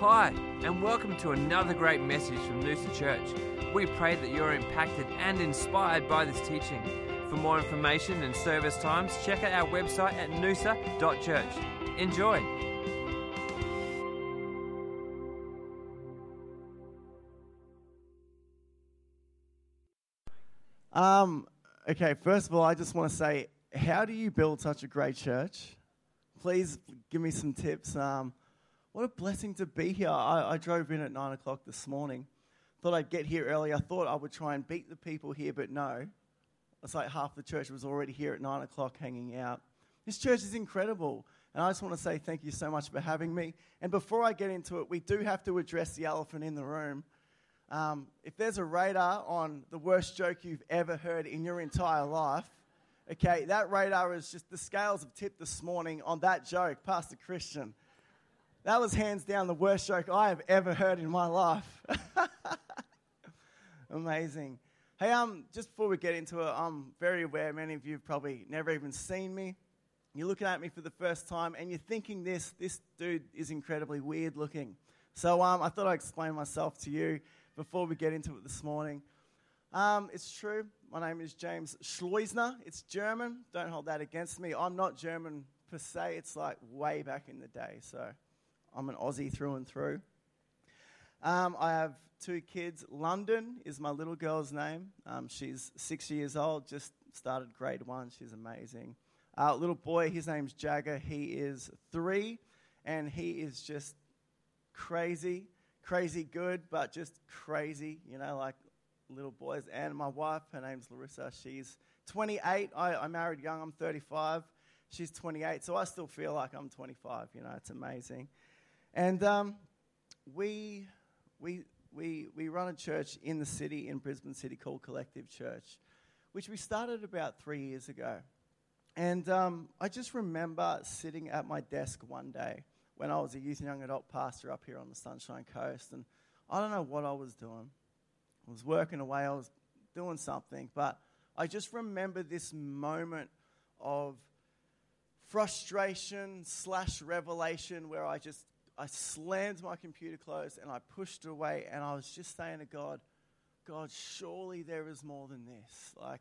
Hi, and welcome to another great message from Noosa Church. We pray that you're impacted and inspired by this teaching. For more information and service times, check out our website at noosa.church. Enjoy. Um, okay, first of all, I just want to say, how do you build such a great church? Please give me some tips. Um, what a blessing to be here. I, I drove in at 9 o'clock this morning. Thought I'd get here early. I thought I would try and beat the people here, but no. It's like half the church was already here at 9 o'clock hanging out. This church is incredible. And I just want to say thank you so much for having me. And before I get into it, we do have to address the elephant in the room. Um, if there's a radar on the worst joke you've ever heard in your entire life, okay, that radar is just the scales have tipped this morning on that joke, Pastor Christian. That was hands down the worst joke I have ever heard in my life. Amazing. Hey, um, just before we get into it, I'm very aware many of you have probably never even seen me. You're looking at me for the first time and you're thinking this, this dude is incredibly weird looking. So um, I thought I'd explain myself to you before we get into it this morning. Um, it's true. My name is James Schleusner. It's German. Don't hold that against me. I'm not German per se. It's like way back in the day. So I'm an Aussie through and through. Um, I have two kids. London is my little girl's name. Um, she's six years old, just started grade one. She's amazing. Uh, little boy, his name's Jagger. He is three, and he is just crazy, crazy good, but just crazy, you know, like little boys. And my wife, her name's Larissa. She's 28. I, I married young, I'm 35. She's 28, so I still feel like I'm 25. You know, it's amazing. And um, we, we, we, we run a church in the city, in Brisbane City, called Collective Church, which we started about three years ago. And um, I just remember sitting at my desk one day when I was a youth and young adult pastor up here on the Sunshine Coast, and I don't know what I was doing. I was working away, I was doing something, but I just remember this moment of frustration slash revelation where I just I slammed my computer closed and I pushed it away and I was just saying to God, God, surely there is more than this. Like,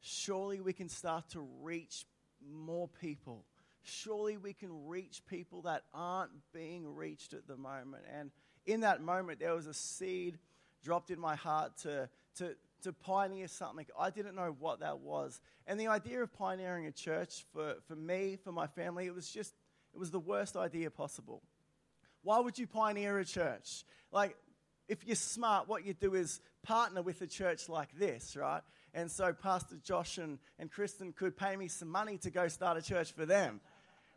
surely we can start to reach more people. Surely we can reach people that aren't being reached at the moment. And in that moment, there was a seed dropped in my heart to, to, to pioneer something. I didn't know what that was. And the idea of pioneering a church for, for me, for my family, it was just, it was the worst idea possible. Why would you pioneer a church? Like, if you're smart, what you do is partner with a church like this, right? And so Pastor Josh and, and Kristen could pay me some money to go start a church for them,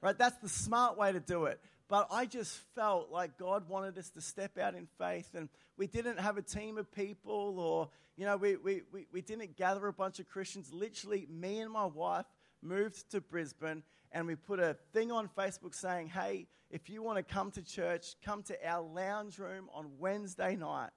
right? That's the smart way to do it. But I just felt like God wanted us to step out in faith, and we didn't have a team of people, or, you know, we, we, we, we didn't gather a bunch of Christians. Literally, me and my wife moved to Brisbane, and we put a thing on Facebook saying, hey, if you want to come to church, come to our lounge room on Wednesday night.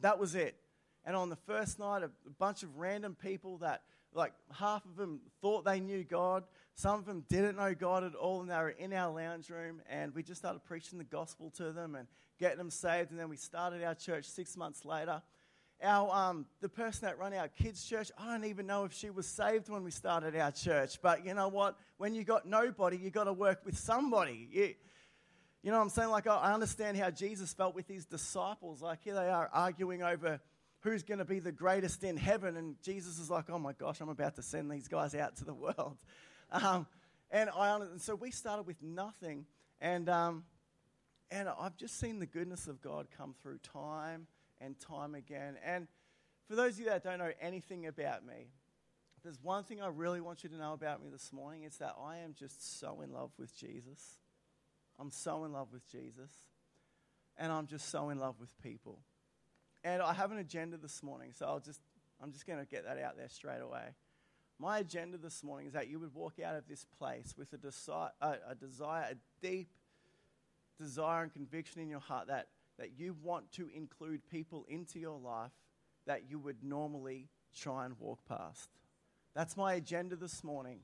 That was it. And on the first night, a bunch of random people that, like, half of them thought they knew God, some of them didn't know God at all, and they were in our lounge room. And we just started preaching the gospel to them and getting them saved. And then we started our church six months later. Our, um, the person that ran our kids' church, I don't even know if she was saved when we started our church. But you know what? When you got nobody, you got to work with somebody. You, you know what I'm saying? Like, I understand how Jesus felt with his disciples. Like, here they are arguing over who's going to be the greatest in heaven. And Jesus is like, oh my gosh, I'm about to send these guys out to the world. Um, and, I, and so we started with nothing. And, um, and I've just seen the goodness of God come through time and time again. And for those of you that don't know anything about me, there's one thing I really want you to know about me this morning. It's that I am just so in love with Jesus. I'm so in love with Jesus. And I'm just so in love with people. And I have an agenda this morning, so I'll just, I'm just going to get that out there straight away. My agenda this morning is that you would walk out of this place with a, desi- a, a desire, a deep desire and conviction in your heart that, that you want to include people into your life that you would normally try and walk past. That's my agenda this morning.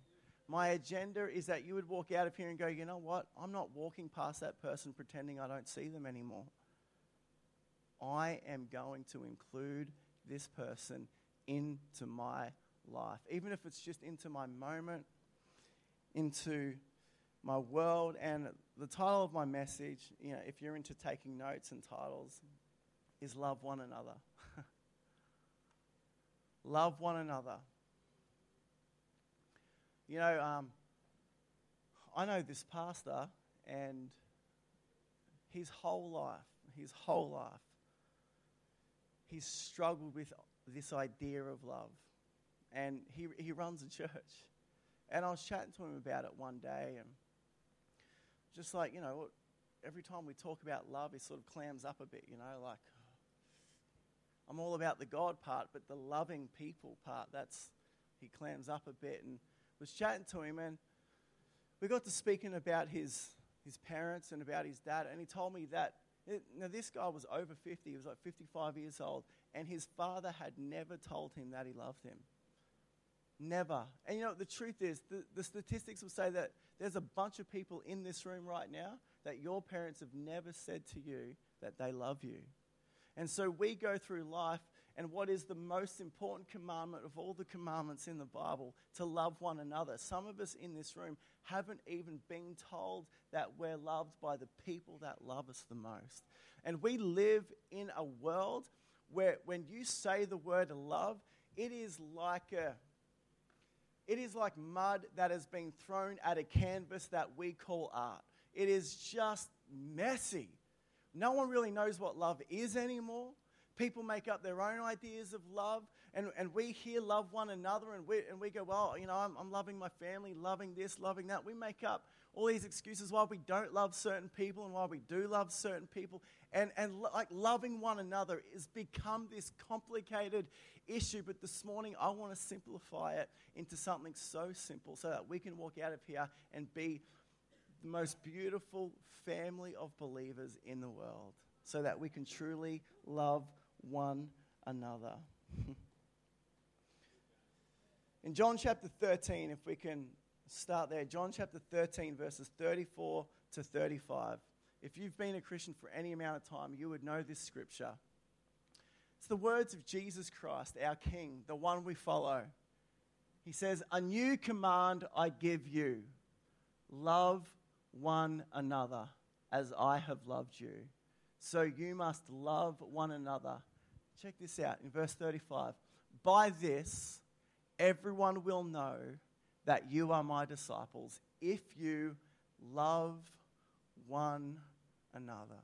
My agenda is that you would walk out of here and go, you know what? I'm not walking past that person pretending I don't see them anymore. I am going to include this person into my life, even if it's just into my moment, into my world. And the title of my message, you know, if you're into taking notes and titles, is Love One Another. Love one another. You know, um, I know this pastor, and his whole life, his whole life, he's struggled with this idea of love. And he, he runs a church. And I was chatting to him about it one day, and just like, you know, every time we talk about love, he sort of clams up a bit, you know, like, I'm all about the God part, but the loving people part, that's, he clams up a bit. And was chatting to him, and we got to speaking about his, his parents and about his dad, and he told me that, it, now this guy was over 50, he was like 55 years old, and his father had never told him that he loved him. Never. And you know, the truth is, the, the statistics will say that there's a bunch of people in this room right now that your parents have never said to you that they love you. And so we go through life, and what is the most important commandment of all the commandments in the Bible? To love one another. Some of us in this room haven't even been told that we're loved by the people that love us the most. And we live in a world where when you say the word love, it is like a it is like mud that has been thrown at a canvas that we call art. It is just messy. No one really knows what love is anymore. People make up their own ideas of love, and, and we here love one another, and we, and we go, Well, you know, I'm, I'm loving my family, loving this, loving that. We make up all these excuses why we don't love certain people and why we do love certain people. And, and like loving one another has become this complicated issue. But this morning, I want to simplify it into something so simple so that we can walk out of here and be the most beautiful family of believers in the world so that we can truly love one another. in John chapter 13, if we can start there, John chapter 13, verses 34 to 35. If you've been a Christian for any amount of time, you would know this scripture. It's the words of Jesus Christ, our King, the one we follow. He says, A new command I give you love one another as I have loved you. So you must love one another. Check this out in verse 35. By this, everyone will know that you are my disciples if you love one another.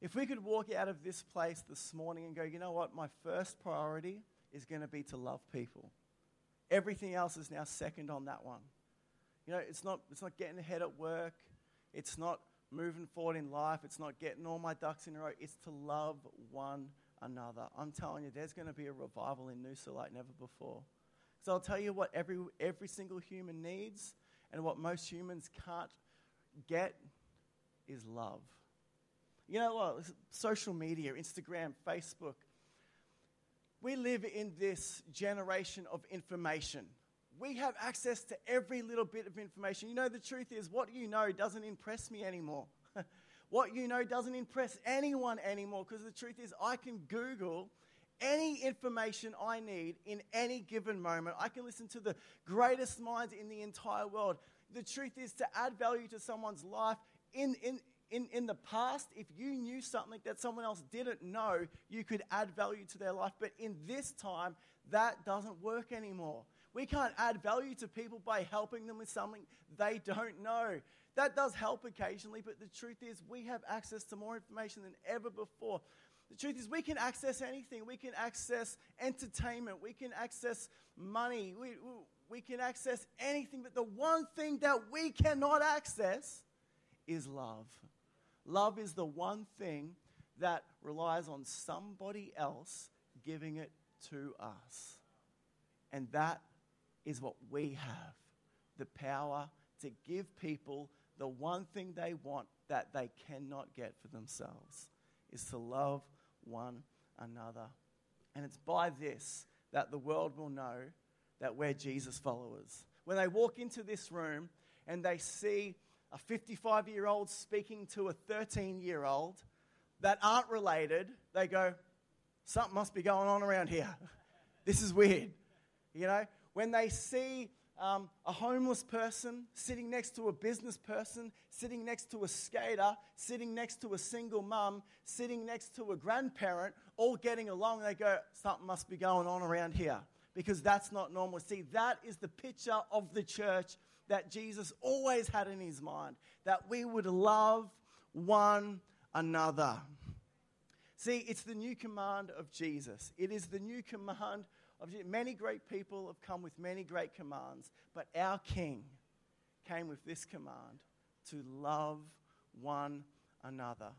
If we could walk out of this place this morning and go, you know what, my first priority is going to be to love people. Everything else is now second on that one. You know, it's not, it's not getting ahead at work. It's not moving forward in life. It's not getting all my ducks in a row. It's to love one another. I'm telling you, there's going to be a revival in Noosa like never before. So I'll tell you what every, every single human needs and what most humans can't get is love. You know what? Social media, Instagram, Facebook. We live in this generation of information we have access to every little bit of information. You know, the truth is, what you know doesn't impress me anymore. what you know doesn't impress anyone anymore because the truth is, I can Google any information I need in any given moment. I can listen to the greatest minds in the entire world. The truth is, to add value to someone's life in, in, in, in the past, if you knew something that someone else didn't know, you could add value to their life. But in this time, that doesn't work anymore. We can't add value to people by helping them with something they don't know. That does help occasionally, but the truth is, we have access to more information than ever before. The truth is, we can access anything. We can access entertainment. We can access money. We, we can access anything. But the one thing that we cannot access is love. Love is the one thing that relies on somebody else giving it to us. And that is what we have the power to give people the one thing they want that they cannot get for themselves is to love one another. And it's by this that the world will know that we're Jesus followers. when they walk into this room and they see a 55 year old speaking to a 13 year old that aren't related, they go, Something must be going on around here. this is weird. You know, when they see um, a homeless person sitting next to a business person, sitting next to a skater, sitting next to a single mum, sitting next to a grandparent, all getting along, they go, Something must be going on around here because that's not normal. See, that is the picture of the church that Jesus always had in his mind that we would love one another. See, it's the new command of Jesus. It is the new command. Many great people have come with many great commands, but our King came with this command to love one another.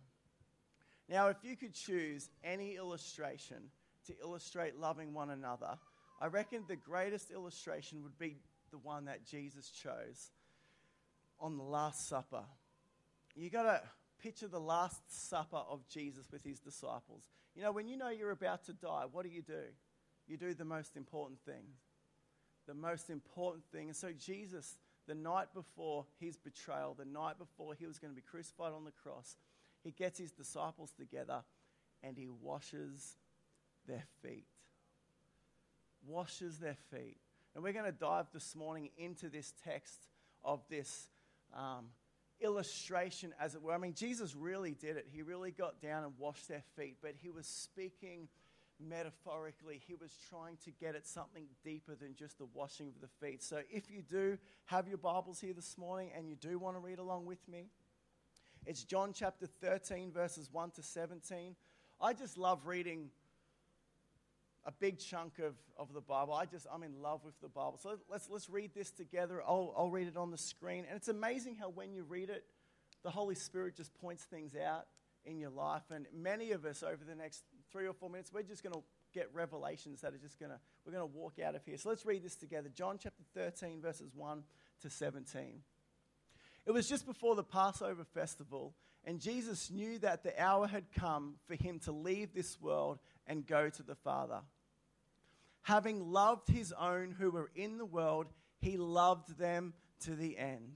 Now, if you could choose any illustration to illustrate loving one another, I reckon the greatest illustration would be the one that Jesus chose on the Last Supper. You got to picture the Last Supper of Jesus with his disciples. You know, when you know you're about to die, what do you do? You do the most important thing. The most important thing. And so, Jesus, the night before his betrayal, the night before he was going to be crucified on the cross, he gets his disciples together and he washes their feet. Washes their feet. And we're going to dive this morning into this text of this um, illustration, as it were. I mean, Jesus really did it. He really got down and washed their feet, but he was speaking metaphorically. He was trying to get at something deeper than just the washing of the feet. So if you do have your Bibles here this morning and you do want to read along with me, it's John chapter 13, verses 1 to 17. I just love reading a big chunk of, of the Bible. I just, I'm in love with the Bible. So let's, let's read this together. I'll, I'll read it on the screen. And it's amazing how when you read it, the Holy Spirit just points things out in your life. And many of us over the next three or four minutes, we're just going to get revelations that are just going to, we're going to walk out of here. So let's read this together. John chapter 13, verses 1 to 17. It was just before the Passover festival, and Jesus knew that the hour had come for him to leave this world and go to the Father. Having loved his own who were in the world, he loved them to the end.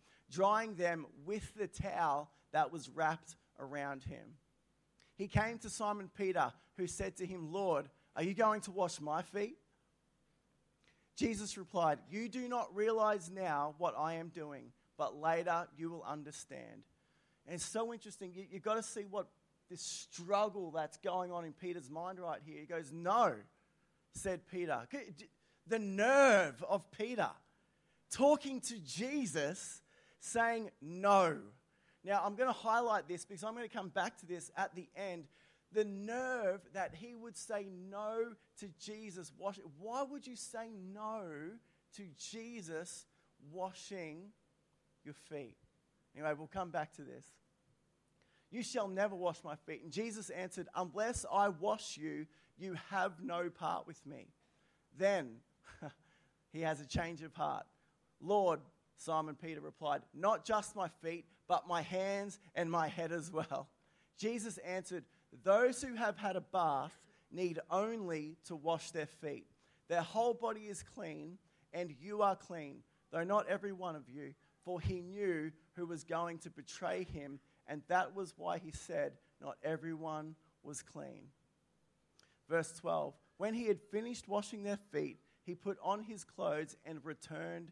drying them with the towel that was wrapped around him. He came to Simon Peter, who said to him, Lord, are you going to wash my feet? Jesus replied, You do not realize now what I am doing, but later you will understand. And it's so interesting. You, have got to see what this struggle that's going on in Peter's mind right here. He goes, No, said Peter. The nerve of Peter talking to Jesus saying no. Now, I'm going to highlight this because I'm going to come back to this at the end. The nerve that he would say no to Jesus washing. Why would you say no to Jesus washing your feet? Anyway, we'll come back to this. You shall never wash my feet. And Jesus answered, Unless I wash you, you have no part with me. Then he has a change of heart. Lord, Simon Peter replied, Not just my feet, but my hands and my head as well. Jesus answered, Those who have had a bath need only to wash their feet. Their whole body is clean, and you are clean, though not every one of you, for he knew who was going to betray him, and that was why he said, Not everyone was clean. Verse 12 When he had finished washing their feet, he put on his clothes and returned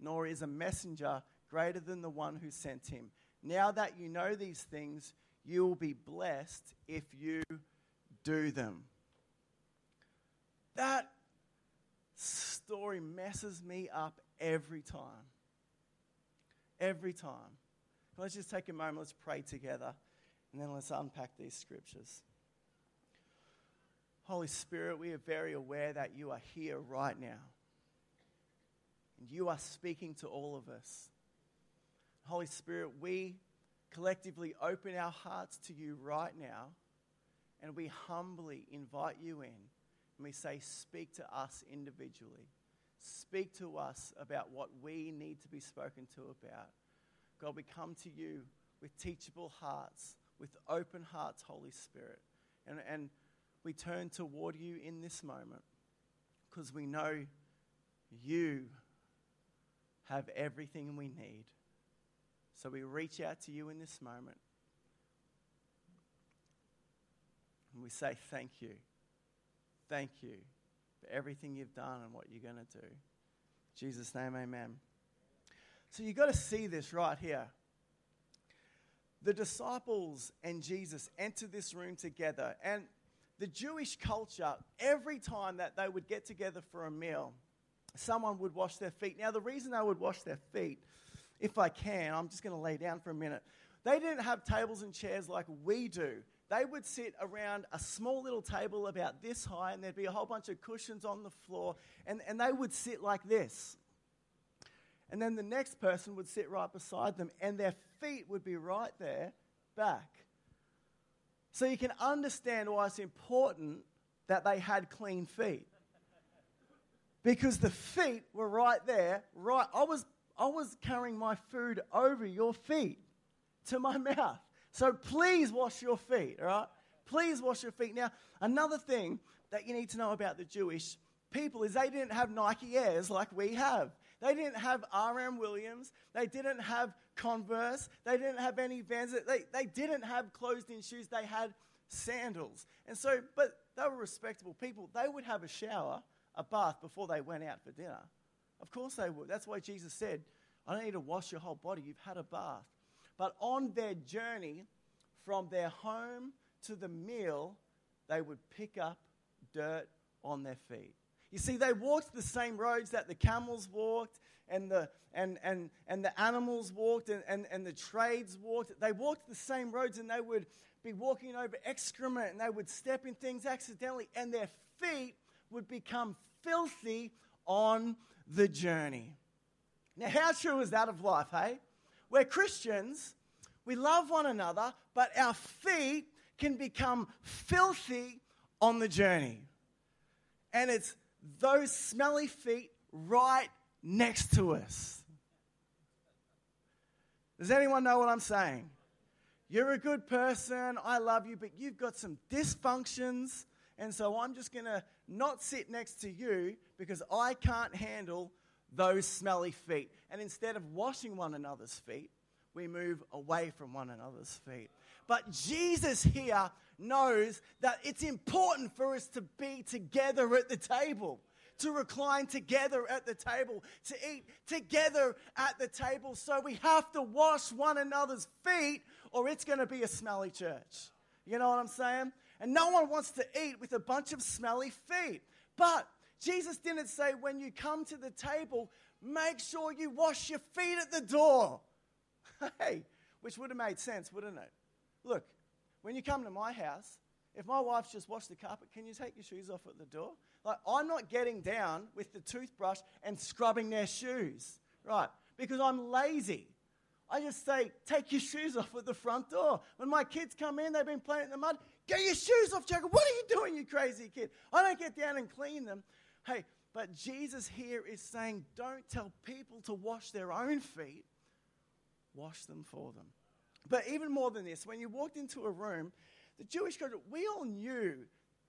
nor is a messenger greater than the one who sent him. Now that you know these things, you will be blessed if you do them. That story messes me up every time. Every time. Let's just take a moment, let's pray together, and then let's unpack these scriptures. Holy Spirit, we are very aware that you are here right now. And you are speaking to all of us. Holy Spirit, we collectively open our hearts to you right now and we humbly invite you in and we say, Speak to us individually. Speak to us about what we need to be spoken to about. God, we come to you with teachable hearts, with open hearts, Holy Spirit. And, and we turn toward you in this moment because we know you have everything we need. So we reach out to you in this moment. And we say, Thank you. Thank you for everything you've done and what you're going to do. In Jesus' name, amen. So you've got to see this right here. The disciples and Jesus enter this room together, and the Jewish culture, every time that they would get together for a meal, someone would wash their feet. Now, the reason they would wash their feet, if I can, I'm just going to lay down for a minute. They didn't have tables and chairs like we do. They would sit around a small little table about this high, and there'd be a whole bunch of cushions on the floor, and, and they would sit like this. And then the next person would sit right beside them, and their feet would be right there back. So you can understand why it's important that they had clean feet. Because the feet were right there, right. I was, I was carrying my food over your feet to my mouth. So please wash your feet, all right? Please wash your feet. Now, another thing that you need to know about the Jewish people is they didn't have Nike Airs like we have. They didn't have R.M. Williams. They didn't have Converse. They didn't have any Vans. They, they didn't have closed in shoes. They had sandals. And so, but they were respectable people. They would have a shower, a bath before they went out for dinner. Of course they would. That's why Jesus said, I don't need to wash your whole body. You've had a bath. But on their journey from their home to the meal, they would pick up dirt on their feet. You see, they walked the same roads that the camels walked and the, and, and, and the animals walked and, and, and the trades walked. They walked the same roads and they would be walking over excrement and they would step in things accidentally and their feet would become filthy on the journey. Now, how true is that of life, hey? We're Christians, we love one another, but our feet can become filthy on the journey. And it's those smelly feet right next to us. Does anyone know what I'm saying? You're a good person, I love you, but you've got some dysfunctions, and so I'm just going to not sit next to you because I can't handle those smelly feet. And instead of washing one another's feet, we move away from one another's feet. But Jesus here knows that it's important for us to be together at the table, to recline together at the table, to eat together at the table. So we have to wash one another's feet, or it's going to be a smelly church. You know what I'm saying? And no one wants to eat with a bunch of smelly feet. But Jesus didn't say, when you come to the table, make sure you wash your feet at the door. Hey, which would have made sense, wouldn't it? Look, when you come to my house, if my wife's just washed the carpet, can you take your shoes off at the door? Like, I'm not getting down with the toothbrush and scrubbing their shoes, right? Because I'm lazy. I just say, take your shoes off at the front door. When my kids come in, they've been playing in the mud, get your shoes off, Jagger. What are you doing, you crazy kid? I don't get down and clean them. Hey, but Jesus here is saying, don't tell people to wash their own feet, wash them for them. But even more than this, when you walked into a room, the Jewish culture, we all knew,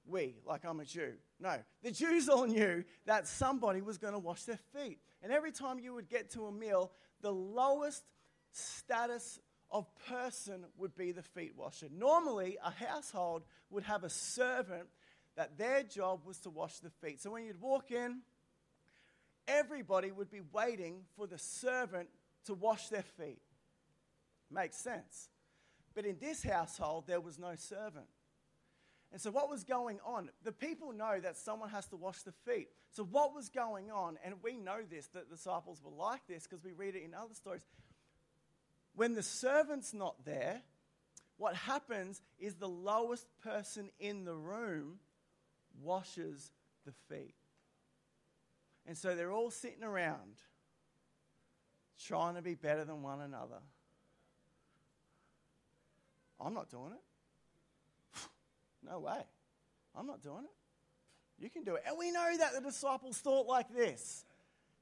we, like I'm a Jew, no, the Jews all knew that somebody was going to wash their feet. And every time you would get to a meal, the lowest status of person would be the feet washer. Normally, a household would have a servant that their job was to wash the feet. So when you'd walk in, everybody would be waiting for the servant to wash their feet. Makes sense. But in this household, there was no servant. And so, what was going on? The people know that someone has to wash the feet. So, what was going on? And we know this, that the disciples were like this because we read it in other stories. When the servant's not there, what happens is the lowest person in the room washes the feet. And so they're all sitting around trying to be better than one another. I'm not doing it. No way. I'm not doing it. You can do it. And we know that the disciples thought like this,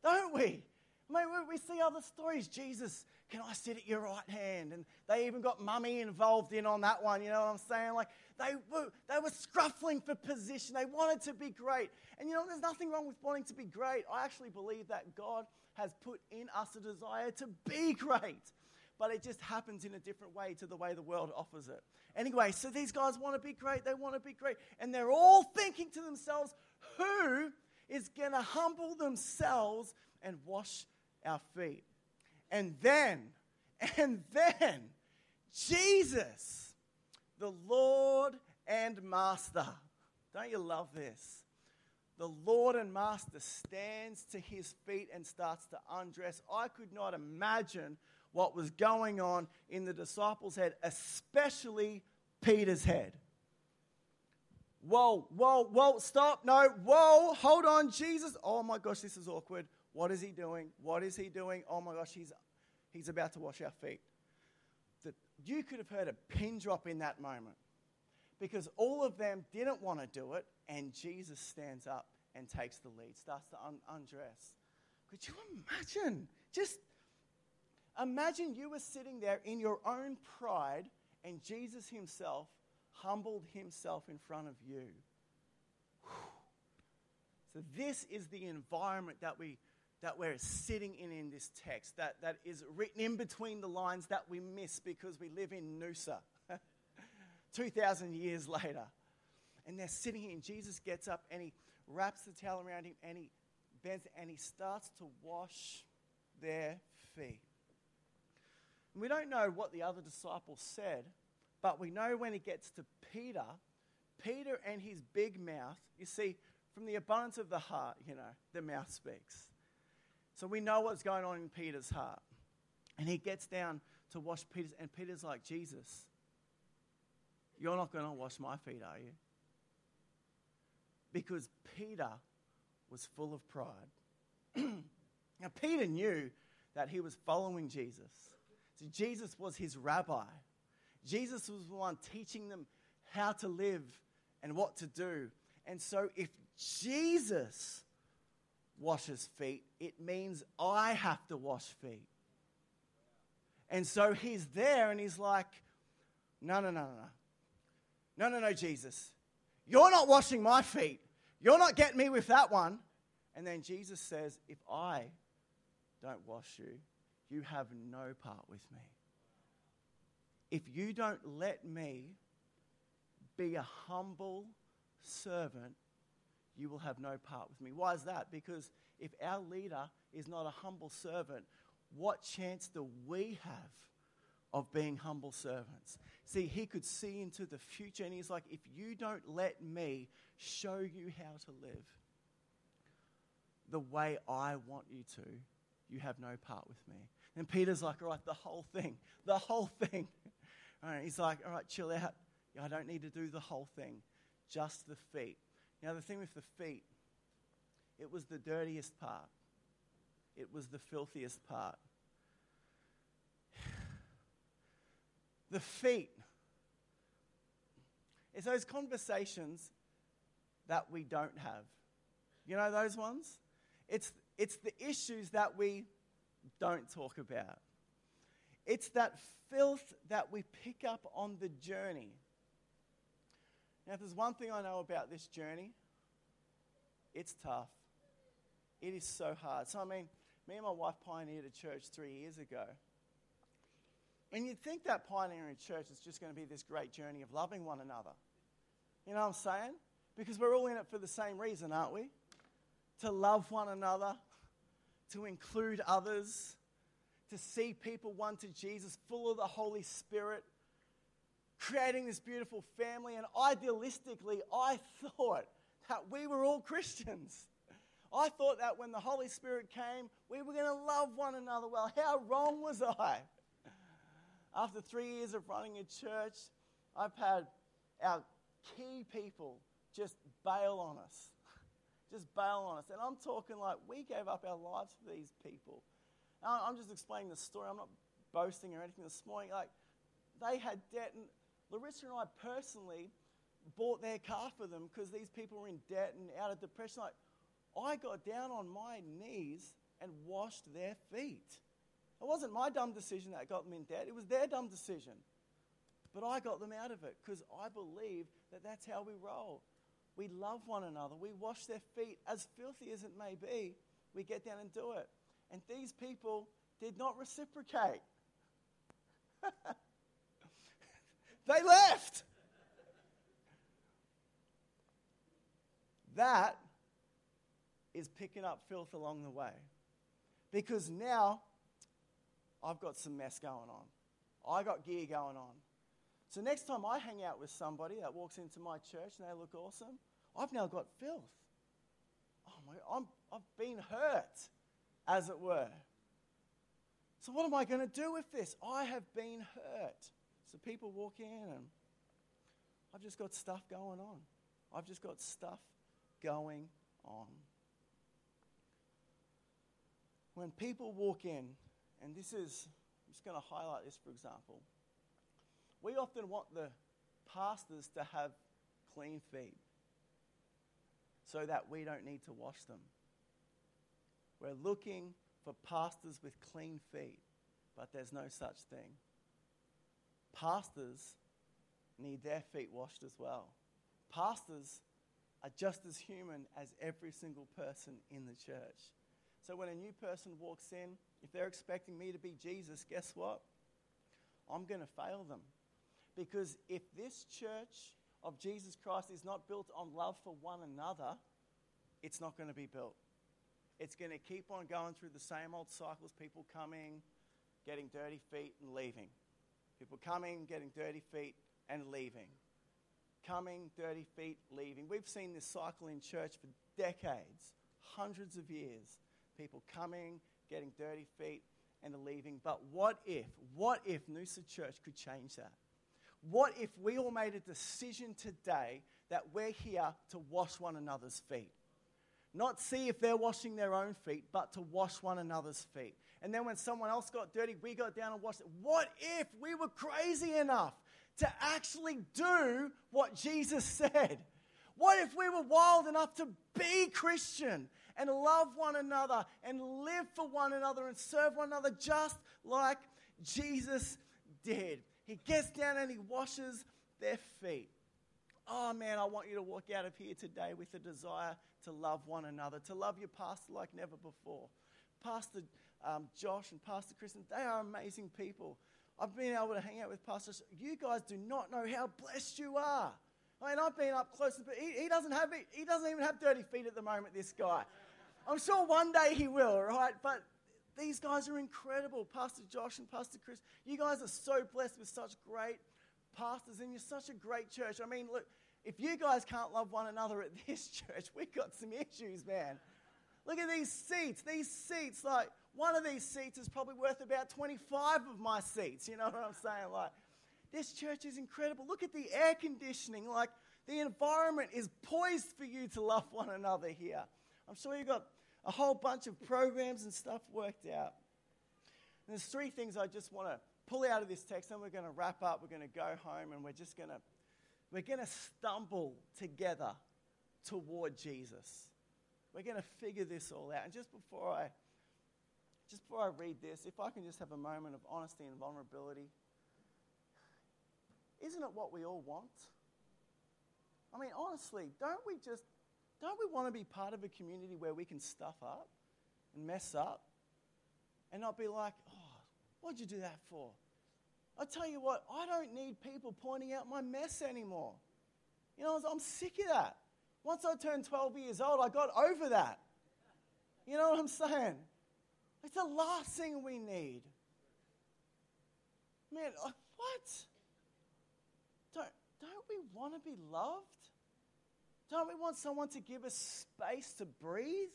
don't we? I mean, we see other stories. Jesus, can I sit at your right hand? And they even got mummy involved in on that one. You know what I'm saying? Like they were, they were scruffling for position. They wanted to be great. And you know, there's nothing wrong with wanting to be great. I actually believe that God has put in us a desire to be great but it just happens in a different way to the way the world offers it. Anyway, so these guys want to be great, they want to be great, and they're all thinking to themselves, who is going to humble themselves and wash our feet? And then, and then, Jesus, the Lord and Master. Don't you love this? The Lord and Master stands to his feet and starts to undress. I could not imagine what was going on in the disciples' head, especially Peter's head. Whoa, whoa, whoa, stop, no, whoa, hold on, Jesus. Oh my gosh, this is awkward. What is he doing? What is he doing? Oh my gosh, he's, he's about to wash our feet. The, you could have heard a pin drop in that moment because all of them didn't want to do it, and Jesus stands up and takes the lead, starts to un- undress. Could you imagine? Just Imagine you were sitting there in your own pride and Jesus himself humbled himself in front of you. So, this is the environment that, we, that we're sitting in in this text, that, that is written in between the lines that we miss because we live in Noosa 2,000 years later. And they're sitting here, and Jesus gets up and he wraps the towel around him and he bends and he starts to wash their feet. And we don't know what the other disciples said, but we know when he gets to Peter, Peter and his big mouth, you see, from the abundance of the heart, you know, the mouth speaks. So we know what's going on in Peter's heart. And he gets down to wash Peter's, and Peter's like, Jesus, you're not going to wash my feet, are you? Because Peter was full of pride. now, Peter knew that he was following Jesus. So Jesus was his rabbi. Jesus was the one teaching them how to live and what to do. And so if Jesus washes feet, it means I have to wash feet. And so he's there and he's like, no, no, no, no, no. No, no, no, Jesus. You're not washing my feet. You're not getting me with that one. And then Jesus says, if I don't wash you, you have no part with me. If you don't let me be a humble servant, you will have no part with me. Why is that? Because if our leader is not a humble servant, what chance do we have of being humble servants? See, he could see into the future, and he's like, if you don't let me show you how to live the way I want you to, you have no part with me. And Peter's like, all right, the whole thing, the whole thing. All right, he's like, all right, chill out. I don't need to do the whole thing, just the feet. Now, the thing with the feet, it was the dirtiest part, it was the filthiest part. The feet. It's those conversations that we don't have. You know those ones? It's, it's the issues that we don't talk about. It's that filth that we pick up on the journey. Now, if there's one thing I know about this journey, it's tough. It is so hard. So, I mean, me and my wife pioneered a church three years ago. And you'd think that pioneering church is just going to be this great journey of loving one another. You know what I'm saying? Because we're all in it for the same reason, aren't we? To love one another, to include others, to see people won to Jesus, full of the Holy Spirit, creating this beautiful family. And idealistically, I thought that we were all Christians. I thought that when the Holy Spirit came, we were going to love one another. Well, how wrong was I? After three years of running a church, I've had our key people just bail on us. Just bail on us. And I'm talking like we gave up our lives for these people. I'm just explaining the story. I'm not boasting or anything this morning. Like, they had debt, and Larissa and I personally bought their car for them because these people were in debt and out of depression. Like, I got down on my knees and washed their feet. It wasn't my dumb decision that got them in debt, it was their dumb decision. But I got them out of it because I believe that that's how we roll. We love one another. We wash their feet, as filthy as it may be. We get down and do it. And these people did not reciprocate. they left. That is picking up filth along the way. Because now I've got some mess going on. I got gear going on. So next time I hang out with somebody that walks into my church and they look awesome, I've now got filth. Oh my, I'm, I've been hurt, as it were. So what am I going to do with this? I have been hurt. So people walk in and I've just got stuff going on. I've just got stuff going on. When people walk in, and this is, I'm just going to highlight this for example. We often want the pastors to have clean feet so that we don't need to wash them. We're looking for pastors with clean feet, but there's no such thing. Pastors need their feet washed as well. Pastors are just as human as every single person in the church. So when a new person walks in, if they're expecting me to be Jesus, guess what? I'm going to fail them. Because if this church of Jesus Christ is not built on love for one another, it's not going to be built. It's going to keep on going through the same old cycles people coming, getting dirty feet, and leaving. People coming, getting dirty feet, and leaving. Coming, dirty feet, leaving. We've seen this cycle in church for decades, hundreds of years. People coming, getting dirty feet, and leaving. But what if, what if Noosa Church could change that? What if we all made a decision today that we're here to wash one another's feet? Not see if they're washing their own feet, but to wash one another's feet. And then when someone else got dirty, we got down and washed it. What if we were crazy enough to actually do what Jesus said? What if we were wild enough to be Christian and love one another and live for one another and serve one another just like Jesus did? He gets down and he washes their feet. Oh man, I want you to walk out of here today with a desire to love one another, to love your pastor like never before. Pastor um, Josh and Pastor Kristen, they are amazing people. I've been able to hang out with pastors. You guys do not know how blessed you are. I mean, I've been up close, but he, he doesn't have he doesn't even have dirty feet at the moment. This guy, I'm sure one day he will, right? But these guys are incredible. Pastor Josh and Pastor Chris, you guys are so blessed with such great pastors, and you're such a great church. I mean, look, if you guys can't love one another at this church, we've got some issues, man. Look at these seats. These seats, like, one of these seats is probably worth about 25 of my seats. You know what I'm saying? Like, this church is incredible. Look at the air conditioning. Like, the environment is poised for you to love one another here. I'm sure you've got a whole bunch of programs and stuff worked out. And there's three things I just want to pull out of this text, and we're going to wrap up. We're going to go home, and we're just going to we're going to stumble together toward Jesus. We're going to figure this all out. And just before I just before I read this, if I can just have a moment of honesty and vulnerability. Isn't it what we all want? I mean, honestly, don't we just don't we want to be part of a community where we can stuff up and mess up and not be like, oh, what'd you do that for? I tell you what, I don't need people pointing out my mess anymore. You know, I'm sick of that. Once I turned 12 years old, I got over that. You know what I'm saying? It's the last thing we need. Man, uh, what? Don't, don't we want to be loved? Don't we want someone to give us space to breathe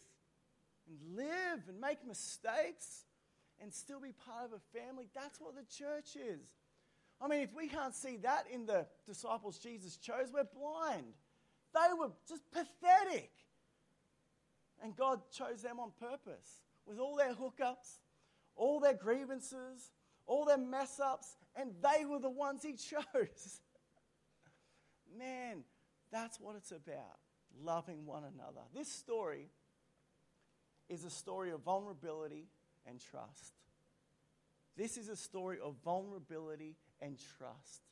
and live and make mistakes and still be part of a family? That's what the church is. I mean, if we can't see that in the disciples Jesus chose, we're blind. They were just pathetic. And God chose them on purpose with all their hookups, all their grievances, all their mess ups, and they were the ones He chose. Man, that's what it's about loving one another. This story is a story of vulnerability and trust. This is a story of vulnerability and trust.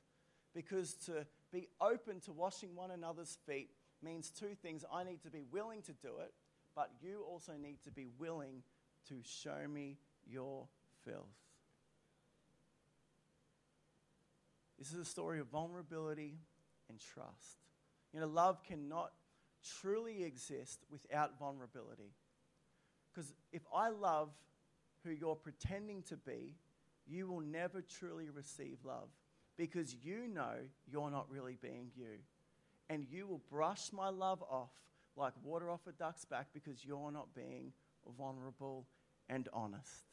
Because to be open to washing one another's feet means two things. I need to be willing to do it, but you also need to be willing to show me your filth. This is a story of vulnerability and trust. You know, love cannot truly exist without vulnerability. Because if I love who you're pretending to be, you will never truly receive love because you know you're not really being you. And you will brush my love off like water off a duck's back because you're not being vulnerable and honest.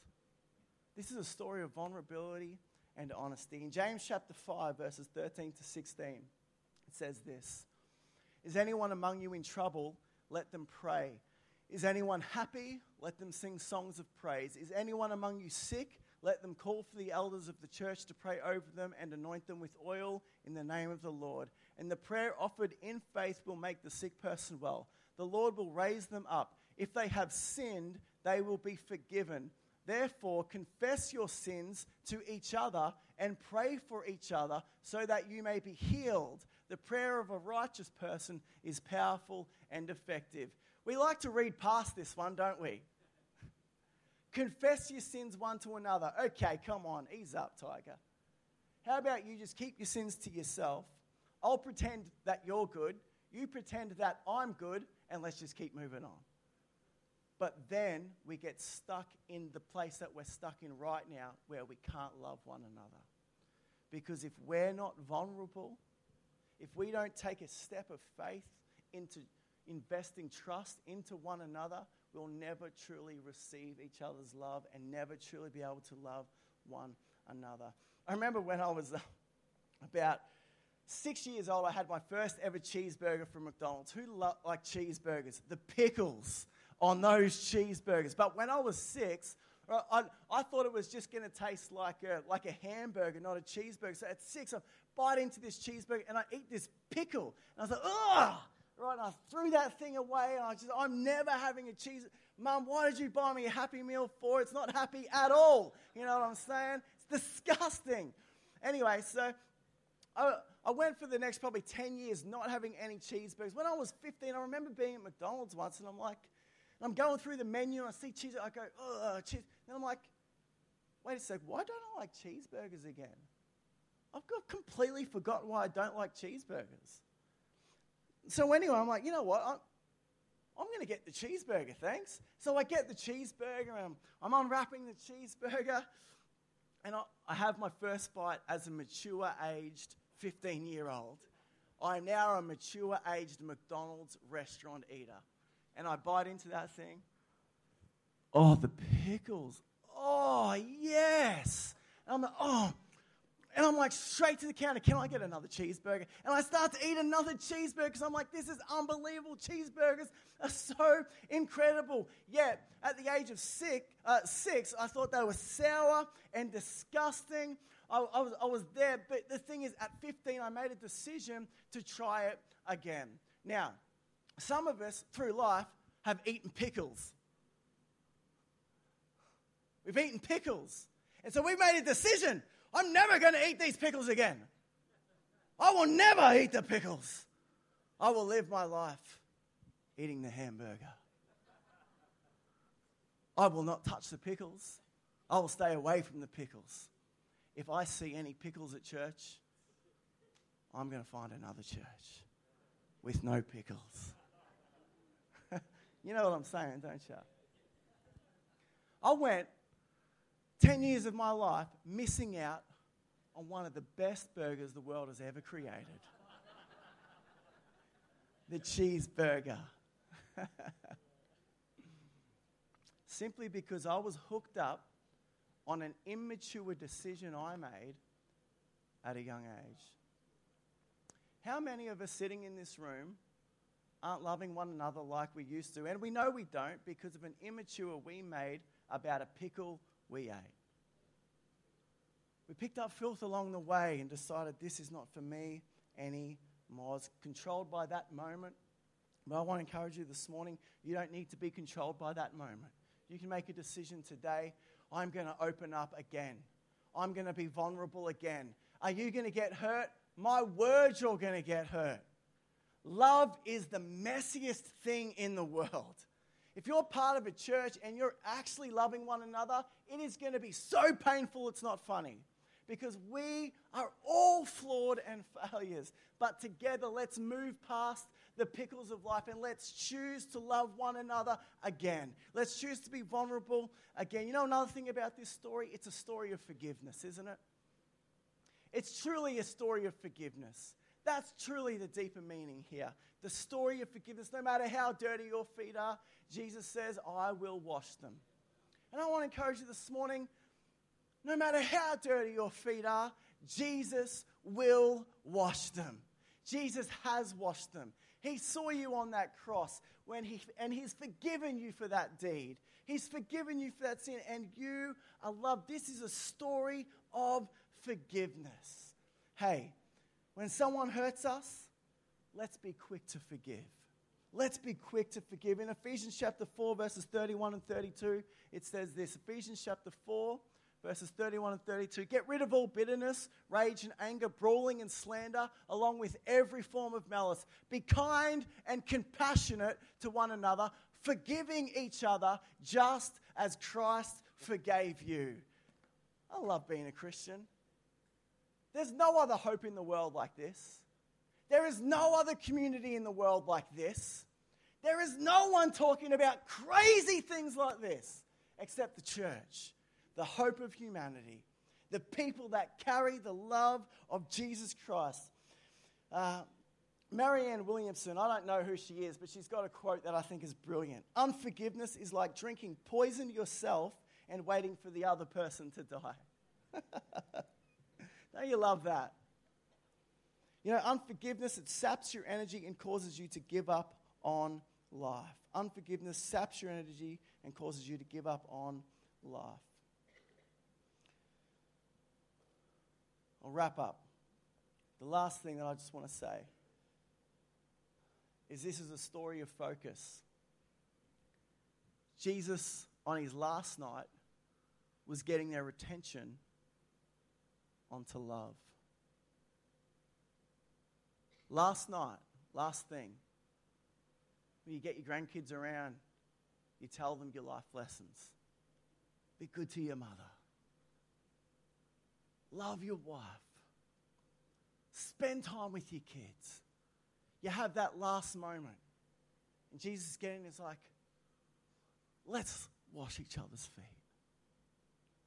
This is a story of vulnerability and honesty. In James chapter 5, verses 13 to 16, it says this Is anyone among you in trouble? Let them pray. Is anyone happy? Let them sing songs of praise. Is anyone among you sick? Let them call for the elders of the church to pray over them and anoint them with oil in the name of the Lord. And the prayer offered in faith will make the sick person well. The Lord will raise them up. If they have sinned, they will be forgiven. Therefore, confess your sins to each other and pray for each other so that you may be healed. The prayer of a righteous person is powerful and effective. We like to read past this one, don't we? Confess your sins one to another. Okay, come on, ease up, Tiger. How about you just keep your sins to yourself? I'll pretend that you're good. You pretend that I'm good, and let's just keep moving on. But then we get stuck in the place that we're stuck in right now where we can't love one another. Because if we're not vulnerable, if we don't take a step of faith into investing trust into one another, we'll never truly receive each other's love and never truly be able to love one another. I remember when I was about six years old, I had my first ever cheeseburger from McDonald's. Who like cheeseburgers? The pickles on those cheeseburgers. But when I was six, uh, I, I thought it was just going to taste like a, like a hamburger, not a cheeseburger. So at six, I bite into this cheeseburger and I eat this pickle. And I was like, ugh! Right, and I threw that thing away and I just, I'm never having a cheese. Mum, why did you buy me a Happy Meal for? It's not happy at all. You know what I'm saying? It's disgusting. Anyway, so I, I went for the next probably 10 years not having any cheeseburgers. When I was 15, I remember being at McDonald's once and I'm like, I'm going through the menu and I see cheese. I go, oh, cheese. And I'm like, wait a sec, why don't I like cheeseburgers again? I've got completely forgotten why I don't like cheeseburgers. So anyway, I'm like, you know what? I'm, I'm going to get the cheeseburger, thanks. So I get the cheeseburger, and I'm, I'm unwrapping the cheeseburger, and I, I have my first bite as a mature aged 15 year old. I'm now a mature aged McDonald's restaurant eater. And I bite into that thing. Oh, the pickles. Oh, yes. And I'm like, oh, and I'm like, straight to the counter, can I get another cheeseburger? And I start to eat another cheeseburger because I'm like, this is unbelievable. Cheeseburgers are so incredible. Yet, at the age of six, uh, six I thought they were sour and disgusting. I, I, was, I was there, but the thing is, at 15, I made a decision to try it again. Now, some of us through life have eaten pickles. We've eaten pickles. And so we've made a decision I'm never going to eat these pickles again. I will never eat the pickles. I will live my life eating the hamburger. I will not touch the pickles. I will stay away from the pickles. If I see any pickles at church, I'm going to find another church with no pickles. You know what I'm saying, don't you? I went 10 years of my life missing out on one of the best burgers the world has ever created the cheeseburger. Simply because I was hooked up on an immature decision I made at a young age. How many of us sitting in this room aren't loving one another like we used to? And we know we don't because of an immature we made about a pickle we ate. We picked up filth along the way and decided this is not for me anymore. I was controlled by that moment. But I want to encourage you this morning you don't need to be controlled by that moment. You can make a decision today I'm going to open up again. I'm going to be vulnerable again. Are you going to get hurt? My word, you're going to get hurt. Love is the messiest thing in the world. If you're part of a church and you're actually loving one another, it is going to be so painful it's not funny. Because we are all flawed and failures. But together, let's move past the pickles of life and let's choose to love one another again. Let's choose to be vulnerable again. You know, another thing about this story? It's a story of forgiveness, isn't it? It's truly a story of forgiveness. That's truly the deeper meaning here. The story of forgiveness. No matter how dirty your feet are, Jesus says, I will wash them. And I want to encourage you this morning no matter how dirty your feet are, Jesus will wash them. Jesus has washed them. He saw you on that cross when he, and He's forgiven you for that deed. He's forgiven you for that sin, and you are loved. This is a story of forgiveness. Hey, when someone hurts us, let's be quick to forgive. Let's be quick to forgive. In Ephesians chapter 4, verses 31 and 32, it says this Ephesians chapter 4, verses 31 and 32. Get rid of all bitterness, rage, and anger, brawling and slander, along with every form of malice. Be kind and compassionate to one another, forgiving each other just as Christ forgave you. I love being a Christian. There's no other hope in the world like this. There is no other community in the world like this. There is no one talking about crazy things like this except the church the hope of humanity, the people that carry the love of Jesus Christ. Uh, Marianne Williamson, I don't know who she is, but she's got a quote that I think is brilliant. Unforgiveness is like drinking poison yourself and waiting for the other person to die. don't you love that? You know, unforgiveness, it saps your energy and causes you to give up on life. Unforgiveness saps your energy and causes you to give up on life. I'll wrap up. The last thing that I just want to say is this is a story of focus. Jesus, on his last night, was getting their attention onto love. Last night, last thing, when you get your grandkids around, you tell them your life lessons. Be good to your mother. Love your wife. Spend time with your kids. You have that last moment. And Jesus again is like, let's wash each other's feet.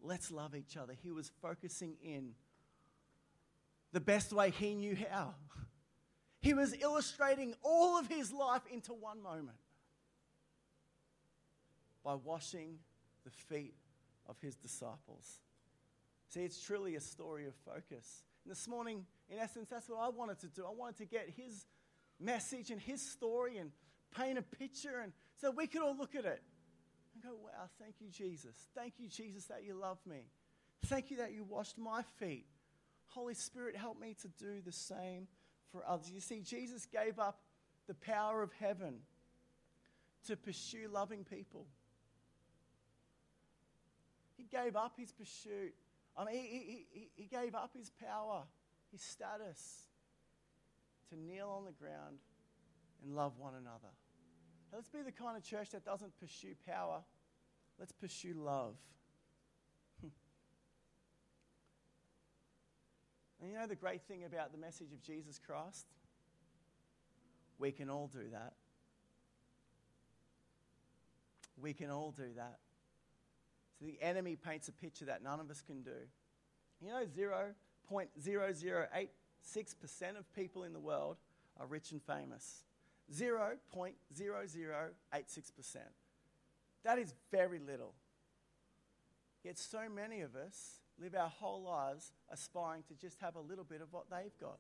Let's love each other. He was focusing in the best way he knew how. He was illustrating all of his life into one moment by washing the feet of his disciples. See, it's truly a story of focus. And this morning, in essence, that's what I wanted to do. I wanted to get his message and his story and paint a picture and so we could all look at it and go, wow, thank you, Jesus. Thank you, Jesus, that you love me. Thank you that you washed my feet. Holy Spirit, help me to do the same for others. You see, Jesus gave up the power of heaven to pursue loving people. He gave up his pursuit I mean, he, he, he gave up his power, his status, to kneel on the ground and love one another. Now, let's be the kind of church that doesn't pursue power, let's pursue love. And you know the great thing about the message of Jesus Christ? We can all do that. We can all do that. So the enemy paints a picture that none of us can do. You know, 0.0086% of people in the world are rich and famous. 0.0086%. That is very little. Yet so many of us live our whole lives aspiring to just have a little bit of what they've got.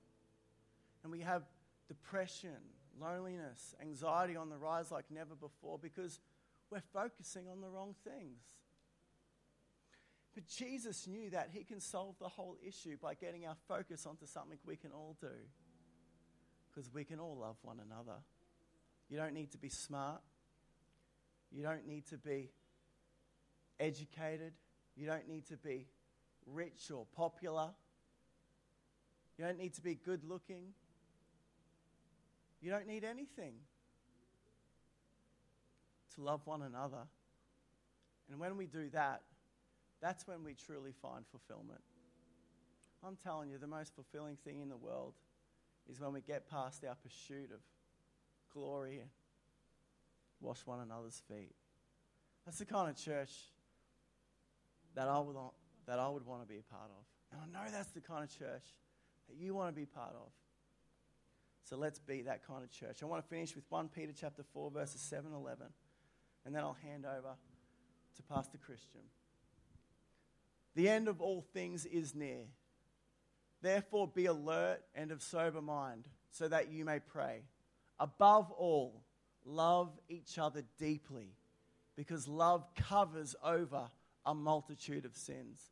And we have depression, loneliness, anxiety on the rise like never before because we're focusing on the wrong things. But Jesus knew that He can solve the whole issue by getting our focus onto something we can all do. Because we can all love one another. You don't need to be smart. You don't need to be educated. You don't need to be rich or popular. You don't need to be good looking. You don't need anything to love one another. And when we do that, that's when we truly find fulfillment. I'm telling you, the most fulfilling thing in the world is when we get past our pursuit of glory and wash one another's feet. That's the kind of church that I would, that I would want to be a part of. And I know that's the kind of church that you want to be part of. So let's be that kind of church. I want to finish with 1 Peter chapter 4 verses 7 and 11 and then I'll hand over to Pastor Christian. The end of all things is near. Therefore, be alert and of sober mind, so that you may pray. Above all, love each other deeply, because love covers over a multitude of sins.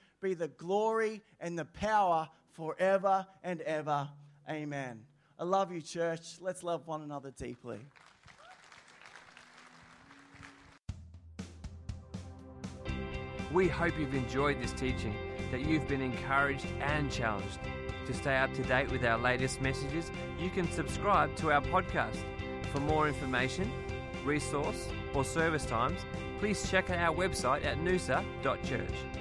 be the glory and the power forever and ever. Amen. I love you, church. Let's love one another deeply. We hope you've enjoyed this teaching, that you've been encouraged and challenged. To stay up to date with our latest messages, you can subscribe to our podcast. For more information, resource, or service times, please check out our website at noosa.church.